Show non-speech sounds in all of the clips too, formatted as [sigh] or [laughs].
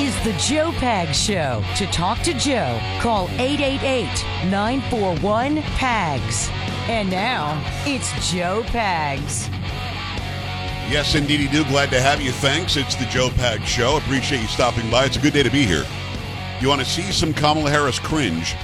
is the Joe Pag Show. To talk to Joe, call 888 941 PAGS. And now, it's Joe Pags. Yes, indeedy do. Glad to have you. Thanks. It's the Joe Pag Show. Appreciate you stopping by. It's a good day to be here. You want to see some Kamala Harris cringe?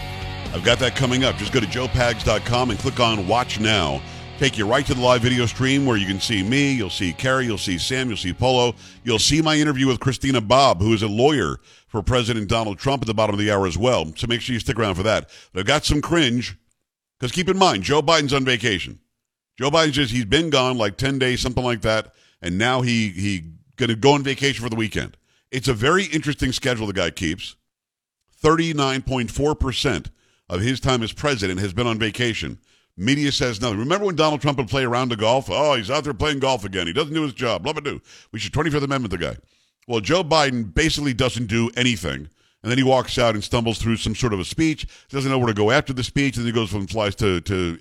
I've got that coming up. Just go to joepags.com and click on Watch Now. Take you right to the live video stream where you can see me, you'll see Carrie, you'll see Sam, you'll see Polo, you'll see my interview with Christina Bobb, who is a lawyer for President Donald Trump at the bottom of the hour as well. So make sure you stick around for that. But I've got some cringe because keep in mind, Joe Biden's on vacation. Joe Biden's just he's been gone like 10 days, something like that, and now he he going to go on vacation for the weekend. It's a very interesting schedule the guy keeps. 39.4% of his time as president has been on vacation. Media says nothing. Remember when Donald Trump would play around the golf? Oh, he's out there playing golf again. He doesn't do his job. Blah, blah, do. We should 25th Amendment the guy. Well, Joe Biden basically doesn't do anything. And then he walks out and stumbles through some sort of a speech, doesn't know where to go after the speech, and then he goes and flies to, to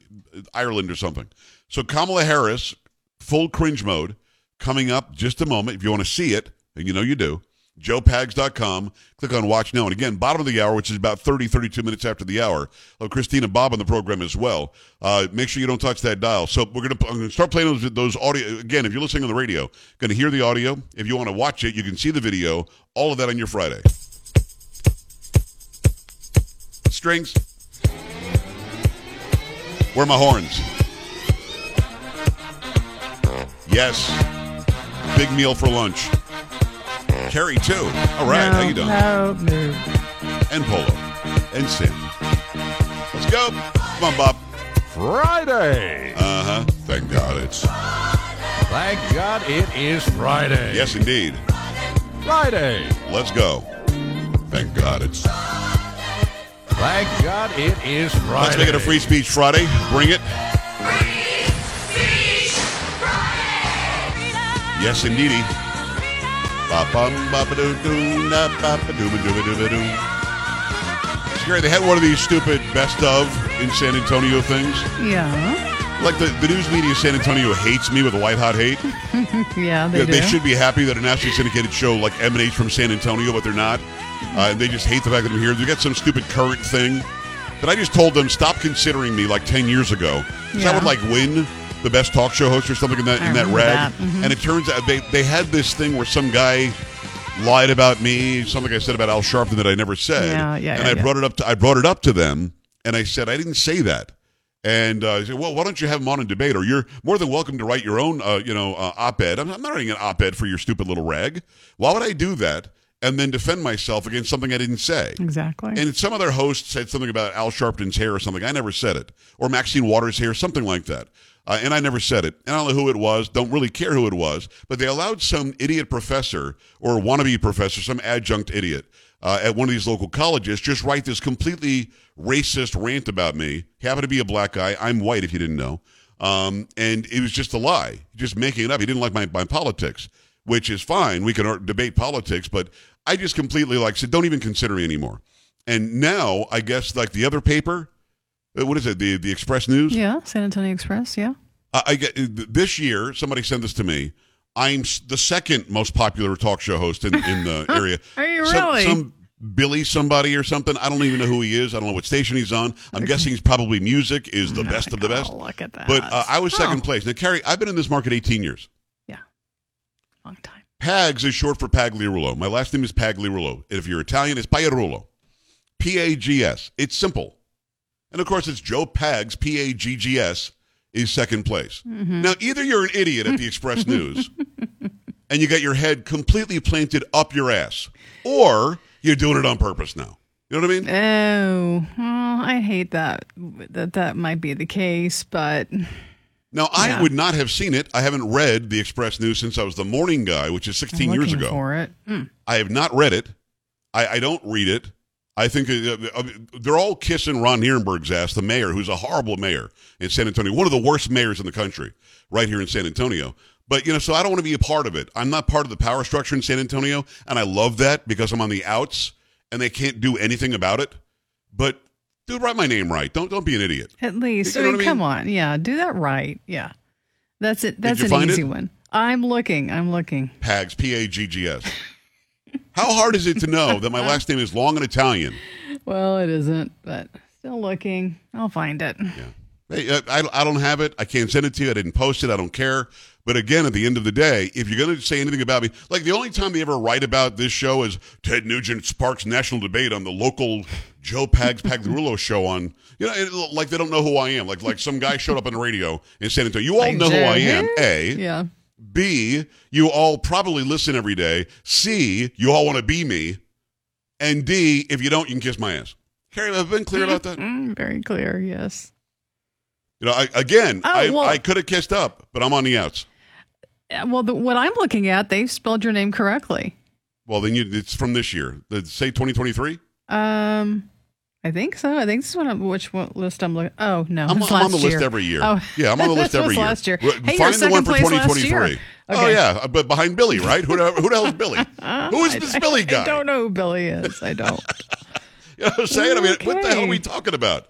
Ireland or something. So Kamala Harris, full cringe mode, coming up just a moment. If you want to see it, and you know you do, joepags.com. Click on Watch Now. And again, bottom of the hour, which is about 30, 32 minutes after the hour. Oh, Christina Bobb on the program as well. Uh, make sure you don't touch that dial. So we're going to start playing those, those audio. Again, if you're listening on the radio, going to hear the audio. If you want to watch it, you can see the video. All of that on your Friday. Strings. Where are my horns? Yes. Big meal for lunch. Carrie too. All right, how you doing? No, no. And Polo. And Sam. Let's go. Come on, Bob. Friday. Uh huh. Thank God it's. Thank God it is Friday. Yes, indeed. Friday. Let's go. Thank God it's. Thank God it is Friday. Let's make it a free speech Friday. Bring it. Free speech Friday. Yes, indeedy. Scary, they had one of these stupid best of in San Antonio things. Yeah. Like the, the news media in San Antonio hates me with a white hot hate. [laughs] Yeah, they Yeah, do. they should be happy that a nationally syndicated show like emanates from San Antonio, but they're not. Uh, they just hate the fact that I'm here. They got some stupid current thing that I just told them stop considering me like ten years ago. 'Cause I Yeah. would like win the best talk show host or something in that I in that rag. that. Mhm. And it turns out they they had this thing where some guy lied about me, something I said about Al Sharpton that I never said. Yeah, yeah, and yeah, I yeah. brought it up to I brought it up to them, and I said I didn't say that. And uh, he said, "Well, why don't you have him on in debate? Or you're more than welcome to write your own, uh, you know, uh, op-ed. I'm, I'm not writing an op-ed for your stupid little rag. Why would I do that and then defend myself against something I didn't say?" Exactly. And some other host said something about Al Sharpton's hair or something. I never said it. Or Maxine Waters' hair, something like that. Uh, and I never said it. And I don't know who it was. Don't really care who it was. But they allowed some idiot professor or wannabe professor, some adjunct idiot uh, at one of these local colleges, just write this completely racist rant about me. He happened to be a black guy. I'm white, if you didn't know. Um, and it was just a lie, just making it up. He didn't like my, my politics, which is fine. We can debate politics, but I just completely like said, don't even consider me anymore. And now I guess like the other paper, what is it? The the Express News. yeah, San Antonio Express. Yeah. I, I get this year. Somebody sent this to me. I'm the second most popular talk show host in, in the [laughs] area. Are you Some- really? Some, Billy somebody or something. I don't even know who he is. I don't know what station he's on. I'm guessing he's probably music is the [laughs] best of the best. Oh, look at that. But uh, I was second Oh, place. Now, Carrie, I've been in this market 18 years. Yeah. Long time. Pags is short for Pagliarulo. My last name is Pagliarulo. If you're Italian, it's Pagliarulo. P A G S. It's simple. And of course, it's Joe Pags, P A G G S, is second place. Now, either you're an idiot at the Express [laughs] News and you got your head completely planted up your ass, or you're doing it on purpose now. You know what I mean? Oh, well, I hate that. That that might be the case, but Now, I Yeah. would not have seen it. I haven't read the Express News since I was the morning guy, which is 16 I'm years ago. for it. Hmm. I have not read it. I, I don't read it. I think uh, uh, they're all kissing Ron Nirenberg's ass, the mayor, who's a horrible mayor in San Antonio, one of the worst mayors in the country, right here in San Antonio. But you know, so I don't want to be a part of it. I'm not part of the power structure in San Antonio, and I love that because I'm on the outs, and they can't do anything about it. But dude, write my name right. Don't don't be an idiot. At least, You I know mean, I mean? come on, yeah, do that right. Yeah, that's it. That's an easy it? one. I'm looking. I'm looking. Pags, P A G G S. How hard is it to know that my [laughs] last name is long and Italian? Well, it isn't, but still looking. I'll find it. Yeah. Hey, uh, I, I don't have it. I can't send it to you. I didn't post it. I don't care. But again, at the end of the day, if you're going to say anything about me, like the only time they ever write about this show is Ted Nugent sparks national debate on the local Joe Pags Pagliarulo [laughs] show on, you know, it, like they don't know who I am. Like like some guy showed up on the radio in San Antonio. You all Like know who I am. A. Yeah. B. You all probably listen every day. C. You all want to be me. And D. If you don't, you can kiss my ass. Carrie, have I been clear about that? Mm, very clear. Yes. You know, I, again, Oh, I, well- I could have kissed up, but I'm on the outs. Uh, Well, the, what I'm looking at, they've spelled your name correctly. Well, then you, it's from this year. Did say 2023? Um, I think so. I think this is what I'm, which one list I'm looking. Oh no, I'm, I'm on the list every year. Oh, [laughs] yeah, I'm on the list [laughs] every year. last year. Hey, Find the one for place last 2023. year. Oh yeah, uh, but behind Billy, right? Who, the- who the hell is Billy? [laughs] Who is I- this I- Billy guy? I don't know who Billy is. I don't. [laughs] You know what I'm saying? I mean, what the hell are we talking about?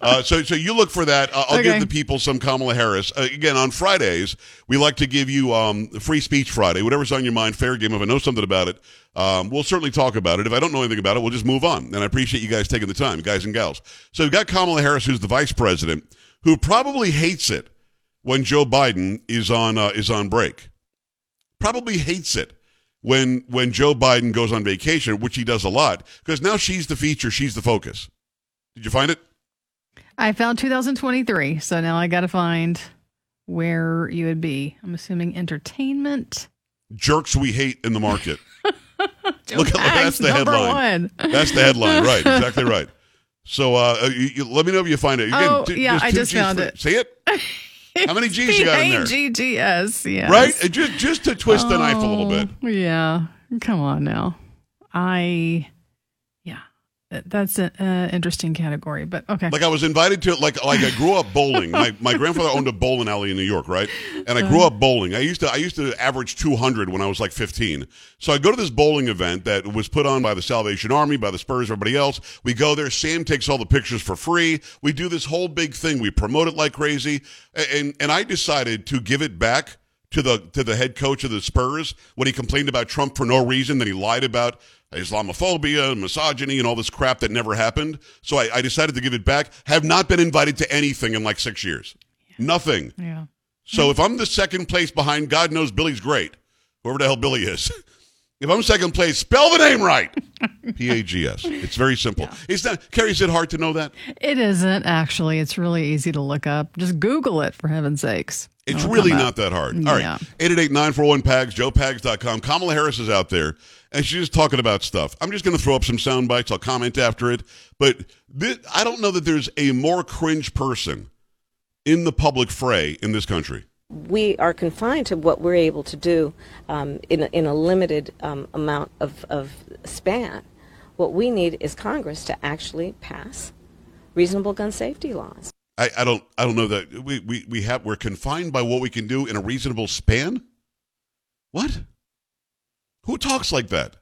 Uh, so, so you look for that. Uh, I'll give the people some Kamala Harris. Uh, again, on Fridays, we like to give you um, Free Speech Friday. Whatever's on your mind, fair game. If I know something about it, um, we'll certainly talk about it. If I don't know anything about it, we'll just move on. And I appreciate you guys taking the time, guys and gals. So we've got Kamala Harris, who's the vice president, who probably hates it when Joe Biden is on uh, is on break. Probably hates it when when Joe Biden goes on vacation, which he does a lot, because now she's the feature, she's the focus. Did you find it? I found 2023, so now I got to find where you would be. I'm assuming entertainment. Jerks we hate in the market. [laughs] Look at- that's the headline. That's the headline, right? [laughs] Exactly right. So uh, you, you- let me know if you find it. Again, Oh, t- yeah, I just found for- it. See it? [laughs] How many G's you got in there? P-A-G-G-S, yes. Right? Just just to twist the knife a little oh, bit. Oh, Yeah. Come on now. I, yeah, that's an uh, interesting category, but okay. Like I was invited to like like I grew up bowling. My my grandfather owned a bowling alley in New York, right? And I grew up bowling. I used to I used to average 200 when I was like 15. So I go to this bowling event that was put on by the Salvation Army, by the Spurs, everybody else. We go there. Sam takes all the pictures for free. We do this whole big thing. We promote it like crazy. And and I decided to give it back to the to the head coach of the Spurs when he complained about Trump for no reason. Then he lied about Islamophobia and misogyny and all this crap that never happened. So I, I decided to give it back. Have not been invited to anything in like six years. Nothing. yeah. So if I'm the second place behind, God knows Billy's great. Whoever the hell Billy is. [laughs] If I'm second place, spell the name right. [laughs] P A G S. It's very simple. It's not Carrie, is it hard to know that? It isn't actually. It's really easy to look up. Just Google it for heaven's sakes. It's It'll really not that hard. All right. Yeah. 888-941-PAGS, joepags.com. Kamala Harris is out there, and she's just talking about stuff. I'm just going to throw up some sound bites. I'll comment after it. But thi- I don't know that there's a more cringe person in the public fray in this country. we are confined to what we're able to do um, in, a, in a limited um, amount of, of span. What we need is Congress to actually pass reasonable gun safety laws. I, I don't I don't know that we, we, we have we're confined by what we can do in a reasonable span. What? Who talks like that?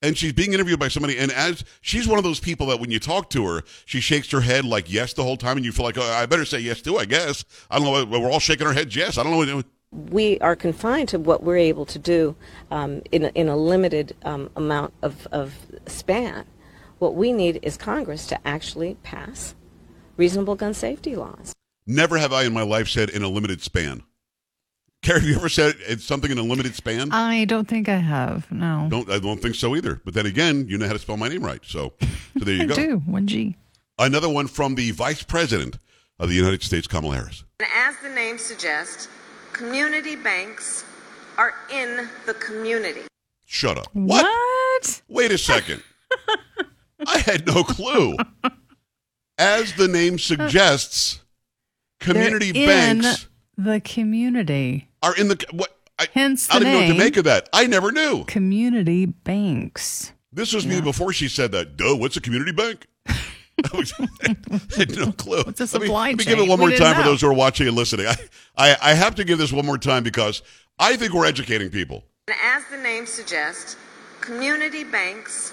And she's being interviewed by somebody, and as she's one of those people that when you talk to her, she shakes her head like yes the whole time, and you feel like oh, I better say yes too. I guess I don't know. We're all shaking our heads yes. I don't know. We are confined to what we're able to do um, in, a, in a limited um, amount of, of span. What we need is Congress to actually pass reasonable gun safety laws. Never have I in my life said in a limited span. Carrie, have you ever said it's something in a limited span? I don't think I have. No. don't I don't think so either. But then again, you know how to spell my name right, so so there you [laughs] I go. do. One G. Another one from the Vice President of the United States, Kamala Harris. And as the name suggests, community banks are in the community. Shut up. What? What? Wait a second. [laughs] I had no clue. As the name suggests, [laughs] community They're in banks the community. are in the what? I, Hence I the didn't know what to make of that. I never knew. Community banks. This was me before she said that. Duh, what's a community bank? [laughs] [laughs] I had no clue. What's a Let me- supply Let me, give it one more didn't time for those who are watching and listening. I, I, I have to give this one more time because I think we're educating people. And as the name suggests, community banks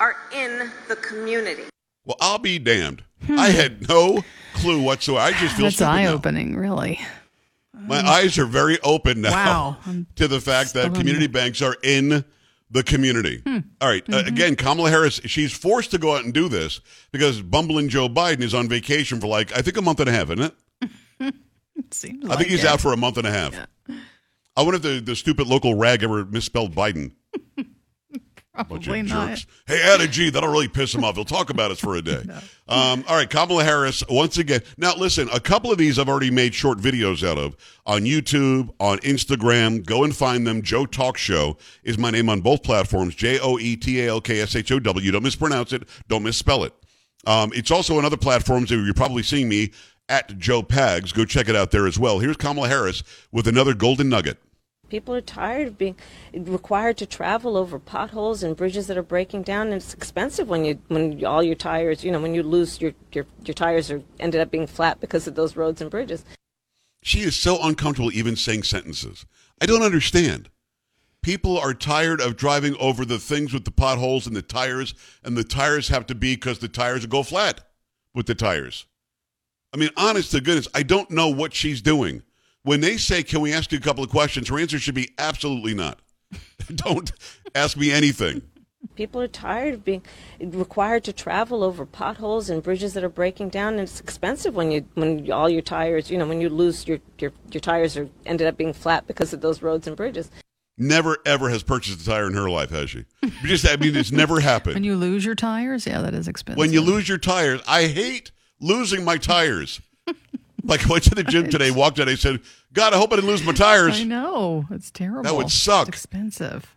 are in the community. Well, I'll be damned. I had no clue whatsoever. I just feel Hmm. That's eye opening, really. My eyes are very open now Wow. [laughs] To the fact that community banks are in the community. Hmm. All right. Uh, Mm-hmm. again, Kamala Harris, she's forced to go out and do this because bumbling Joe Biden is on vacation for like, I think a month and a half, isn't it? [laughs] It seems I like think he's it. out for a month and a half. I wonder if the, the stupid local rag ever misspelled Biden. [laughs] Probably not. jerks. Hey, add a G. That'll really piss him off. He'll talk about us for a day. [laughs] um, all right, Kamala Harris, once again. Now, listen, a couple of these I've already made short videos out of on YouTube, on Instagram. Go and find them. Joe Talk Show is my name on both platforms J O E T A L K S H O W. Don't mispronounce it, don't misspell it. Um, it's also on other platforms that you're probably seeing me at Joe Pags. Go check it out there as well. Here's Kamala Harris with another golden nugget. People are tired of being required to travel over potholes and bridges that are breaking down, and it's expensive when you when all your tires, you know, when you lose your your, your tires are ended up being flat because of those roads and bridges. She is so uncomfortable even saying sentences. I don't understand. People are tired of driving over the things with the potholes and the tires, and the tires have to be because the tires go flat with the tires. I mean, honest to goodness, I don't know what she's doing. When they say, Can we ask you a couple of questions? her answer should be absolutely not. [laughs] don't ask me anything. People are tired of being required to travel over potholes and bridges that are breaking down, and it's expensive when you when all your tires, you know, when you lose your your, your tires are ended up being flat because of those roads and bridges. Never, ever has purchased a tire in her life, has she? Just, I mean, it's never happened. When you lose your tires, yeah, that is expensive. when you lose your tires. I hate losing my tires. [laughs] like I went to the gym today, walked out, I said, God, I hope I didn't lose my tires. I know it's terrible. That would suck. It's expensive.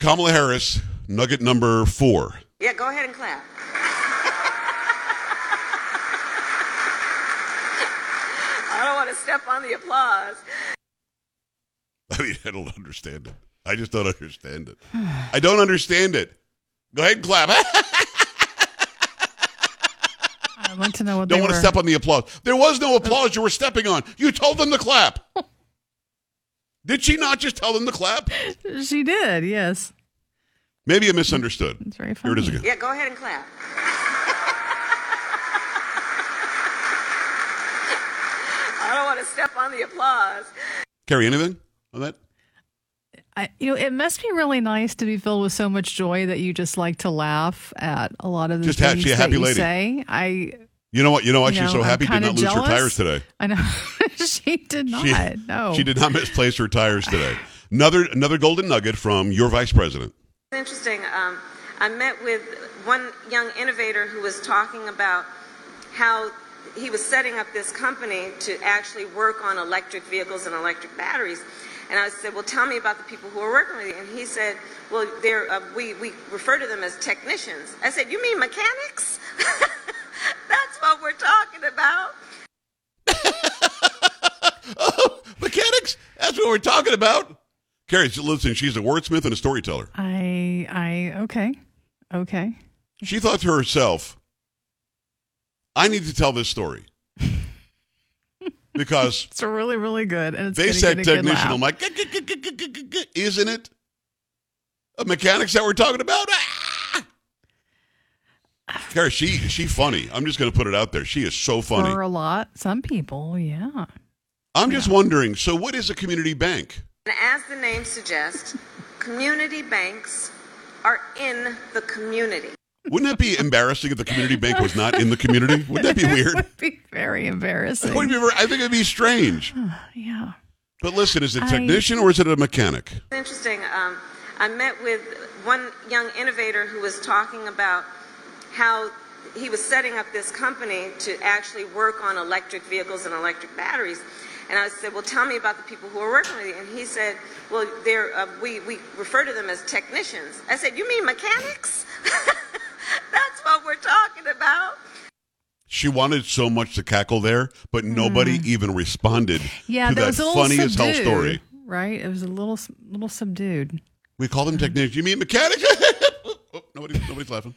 Kamala Harris, nugget number four. Yeah, go ahead and clap. [laughs] I don't want to step on the applause. I mean, I don't understand it. I just don't understand it. I don't understand it. Go ahead and clap. [laughs] I'd like to know what don't they want to step on the applause. There was no uh, applause you were stepping on. You told them to clap. [laughs] Did she not just tell them to clap? She did, yes. Maybe I misunderstood. It's very Here it is again. Yeah, go ahead and clap. [laughs] I don't want to step on the applause. Carrie, anything on that? I, you know, it must be really nice to be filled with so much joy that you just like to laugh at a lot of the Just ha- things she a that happy you lady. say. I, You know what? You know why You she's know, so I'm happy did kinda not lose her tires today. I know [laughs] she did not. She, no, she did not misplace her tires today. Another another golden nugget from your vice president. It's interesting. Um, I met with one young innovator who was talking about how he was setting up this company to actually work on electric vehicles and electric batteries. And I said, "Well, tell me about the people who are working with you." And he said, "Well, they're uh, we we refer to them as technicians." I said, "You mean mechanics?" [laughs] [laughs] That's what we're talking about. [laughs] Oh, mechanics. That's what we're talking about. Carrie, so listen, she's a wordsmith and a storyteller. I, I, okay, okay. She thought to herself, I need to tell this story. because [laughs] It's really, really good, and it's they said get a good technician. I'm like, "G- g- g- g- g- g- g- g- isn't it? A mechanics that we're talking about? Ah, Carrie, she she funny. I'm just going to put it out there. She is so funny. for a lot, some people, yeah. I'm just wondering. So, what is a community bank? And as the name suggests, community banks are in the community. Wouldn't that be embarrassing if the community bank was not in the community? Would that be [laughs] It weird? would be very embarrassing. Would be ver- I think it'd be strange. [sighs] yeah. But listen, is it a I- technician or is it a mechanic? Interesting. Um, I met with one young innovator who was talking about how he was setting up this company to actually work on electric vehicles and electric batteries. And I said, "Well, tell me about the people who are working with you." And he said, "Well, they're uh, we we refer to them as technicians." I said, "You mean mechanics?" [laughs] That's what we're talking about. She wanted so much to cackle there, but nobody even responded Yeah, to that that was a little funny as hell story. Right? It was a little little subdued. We call them technicians. You mean mechanics? [laughs] oh, nobody, nobody's laughing.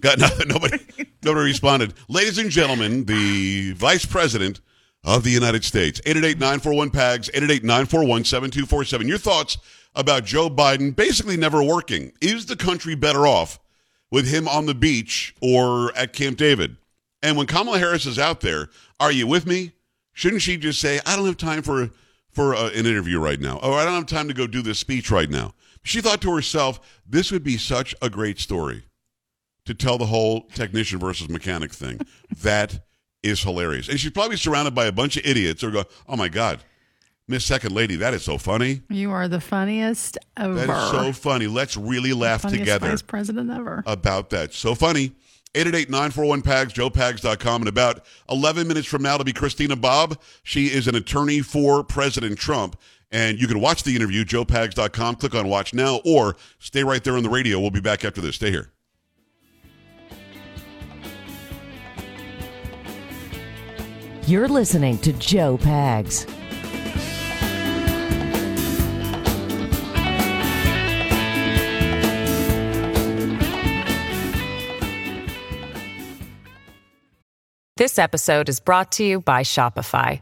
Got nothing. Nobody, nobody responded. Ladies and gentlemen, the Vice President of the United States, 888-941-PAGS, 888-941-7247. Your thoughts about Joe Biden basically never working. Is the country better off with him on the beach or at Camp David? And when Kamala Harris is out there, are you with me? Shouldn't she just say, I don't have time for for uh, an interview right now, or I don't have time to go do this speech right now? She thought to herself, this would be such a great story to tell the whole technician versus mechanic thing. that is hilarious. And she's probably surrounded by a bunch of idiots who are going, oh my God, Miss Second Lady, that is so funny. You are the funniest ever. That is so funny. Let's really laugh together Vice President ever. about that. So funny. 888-941-PAGS, joepags.com. In about 11 minutes from now, to be Christina Bobb. She is an attorney for President Trump. And you can watch the interview, joepags.com. Click on Watch Now or stay right there on the radio. We'll be back after this. Stay here. You're listening to Joe Pags. This episode is brought to you by Shopify.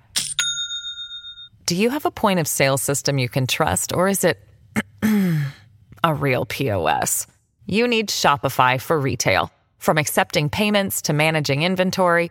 Do you have a point of sale system you can trust, or is it [clears throat] a real POS? You need Shopify for retail. From accepting payments to managing inventory,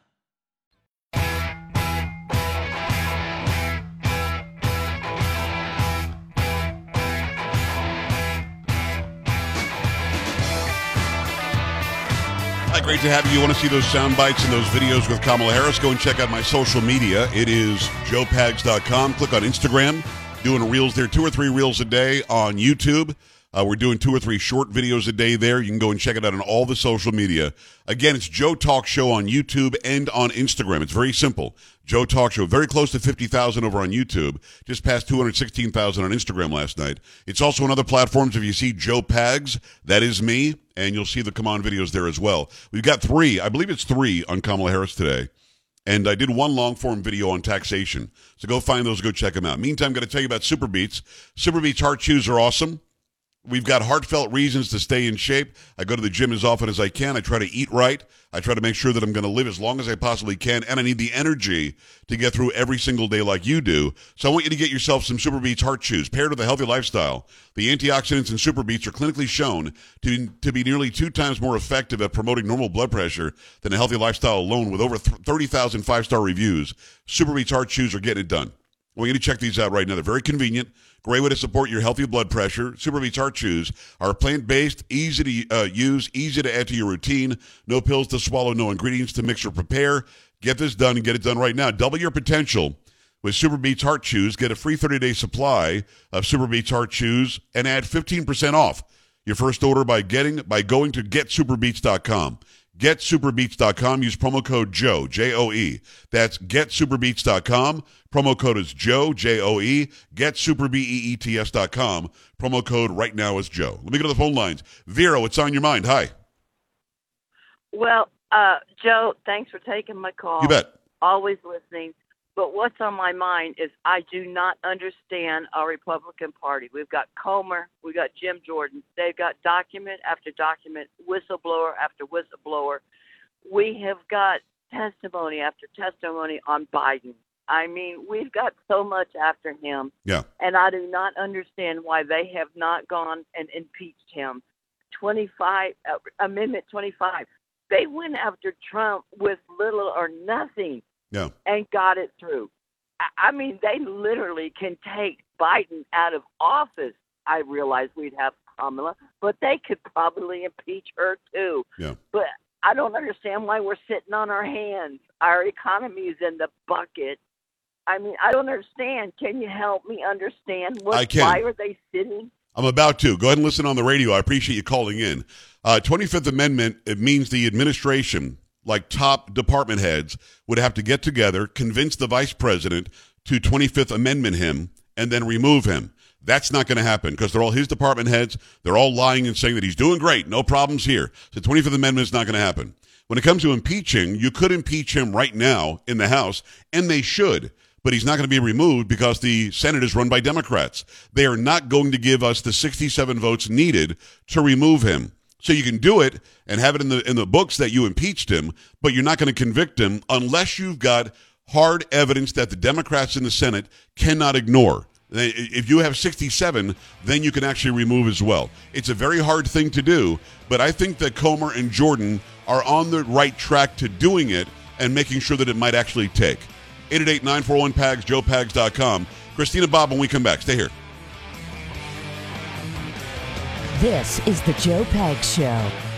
Hi, great to have you. You want to see those sound bites and those videos with Kamala Harris? Go and check out my social media. It is joepags.com. Click on Instagram. Doing reels there, two or three reels a day on YouTube. Uh, we're doing two or three short videos a day there. You can go and check it out on all the social media. Again, it's Joe Talk Show on YouTube and on Instagram. It's very simple. Joe Talk Show, very close to 50,000 over on YouTube, just past 216,000 on Instagram last night. It's also on other platforms. If you see Joe Pags, that is me, and you'll see the Come On videos there as well. We've got three, I believe it's three on Kamala Harris today. And I did one long form video on taxation. So go find those, go check them out. Meantime, I'm going to tell you about SuperBeets. Super Beats heart chews are awesome. We've got heartfelt reasons to stay in shape. I go to the gym as often as I can. I try to eat right. I try to make sure that I'm going to live as long as I possibly can. And I need the energy to get through every single day like you do. So I want you to get yourself some SuperBeets heart chews paired with a healthy lifestyle. The antioxidants in SuperBeets are clinically shown to, to be nearly two times more effective at promoting normal blood pressure than a healthy lifestyle alone with over 30,000 five-star reviews. SuperBeets heart chews are getting it done. We're going to check these out right now. They're very convenient. Great way to support your healthy blood pressure. SuperBeets Heart Chews are plant based, easy to uh, use, easy to add to your routine. No pills to swallow, no ingredients to mix or prepare. Get this done and get it done right now. Double your potential with SuperBeets Heart Chews. Get a free 30 day supply of SuperBeets Heart Chews and add 15% off your first order by getting by going to getsuperbeets.com. GetSuperBeets.com. Use promo code Joe, J O E. That's GetSuperBeets.com. Promo code is Joe, J O E. GetSuperBeets.com. Promo code right now is Joe. Let me go to the phone lines. Vera, what's on your mind? Hi. Well, uh, Joe, thanks for taking my call. You bet. Always listening. But what's on my mind is I do not understand our Republican Party. We've got Comer, we've got Jim Jordan. They've got document after document, whistleblower after whistleblower. We have got testimony after testimony on Biden. I mean, we've got so much after him. Yeah. And I do not understand why they have not gone and impeached him. 25, uh, Amendment 25. They went after Trump with little or nothing Yeah. and got it through. I- mean, they literally can take Biden out of office. I realize we'd have Kamala, but they could probably impeach her too. Yeah. But I don't understand why we're sitting on our hands. Our economy is in the bucket. I mean, I don't understand. Can you help me understand what? I can. Why are they sitting? I'm about to. Go ahead and listen on the radio. I appreciate you calling in. Uh, 25th Amendment, it means the administration like top department heads, would have to get together, convince the vice president to 25th Amendment him, and then remove him. That's not going to happen because they're all his department heads. They're all lying and saying that he's doing great, no problems here. The 25th Amendment is not going to happen. When it comes to impeaching, you could impeach him right now in the House, and they should but he's not going to be removed because the Senate is run by Democrats. They are not going to give us the 67 votes needed to remove him. So you can do it and have it in the in the books that you impeached him, but you're not going to convict him unless you've got hard evidence that the Democrats in the Senate cannot ignore. If you have 67, then you can actually remove as well. It's a very hard thing to do, but I think that Comer and Jordan are on the right track to doing it and making sure that it might actually take. 888-941-PAGS, joepags.com. Christina Bobb, when we come back. Stay here. This is the Joe Pags Show.